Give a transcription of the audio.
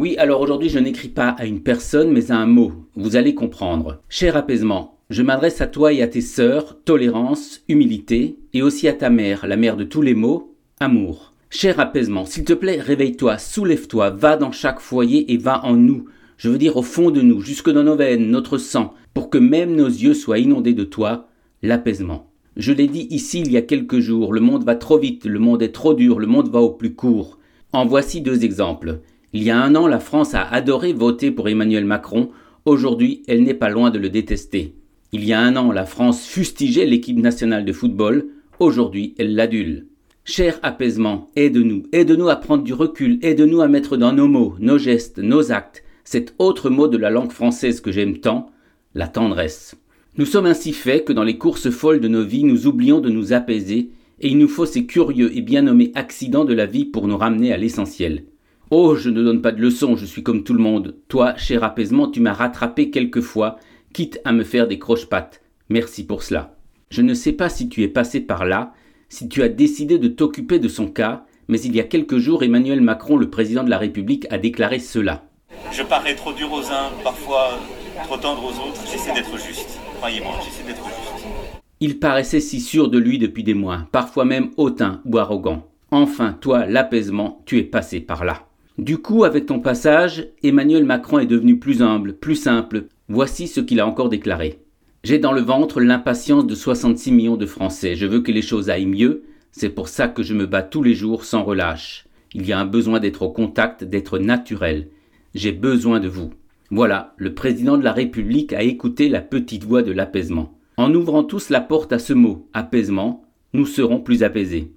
Oui, alors aujourd'hui je n'écris pas à une personne mais à un mot. Vous allez comprendre. Cher apaisement, je m'adresse à toi et à tes sœurs, tolérance, humilité, et aussi à ta mère, la mère de tous les mots, amour. Cher apaisement, s'il te plaît, réveille-toi, soulève-toi, va dans chaque foyer et va en nous. Je veux dire au fond de nous, jusque dans nos veines, notre sang, pour que même nos yeux soient inondés de toi, l'apaisement. Je l'ai dit ici il y a quelques jours, le monde va trop vite, le monde est trop dur, le monde va au plus court. En voici deux exemples. Il y a un an, la France a adoré voter pour Emmanuel Macron, aujourd'hui elle n'est pas loin de le détester. Il y a un an, la France fustigeait l'équipe nationale de football, aujourd'hui elle l'adule. Cher apaisement, aide-nous, aide-nous à prendre du recul, aide-nous à mettre dans nos mots, nos gestes, nos actes, cet autre mot de la langue française que j'aime tant, la tendresse. Nous sommes ainsi faits que dans les courses folles de nos vies, nous oublions de nous apaiser, et il nous faut ces curieux et bien nommés accidents de la vie pour nous ramener à l'essentiel. Oh, je ne donne pas de leçons, je suis comme tout le monde. Toi, cher apaisement, tu m'as rattrapé quelquefois, quitte à me faire des croche-pattes. Merci pour cela. Je ne sais pas si tu es passé par là, si tu as décidé de t'occuper de son cas, mais il y a quelques jours, Emmanuel Macron, le président de la République, a déclaré cela. Je parais trop dur aux uns, parfois trop tendre aux autres. J'essaie d'être juste. Croyez-moi, j'essaie d'être juste. Il paraissait si sûr de lui depuis des mois, parfois même hautain ou arrogant. Enfin, toi, l'apaisement, tu es passé par là. Du coup, avec ton passage, Emmanuel Macron est devenu plus humble, plus simple, Voici ce qu'il a encore déclaré. J'ai dans le ventre l'impatience de 66 millions de Français. Je veux que les choses aillent mieux. C'est pour ça que je me bats tous les jours sans relâche. Il y a un besoin d'être au contact, d'être naturel. J'ai besoin de vous. Voilà, le président de la République a écouté la petite voix de l'apaisement. En ouvrant tous la porte à ce mot, apaisement, nous serons plus apaisés.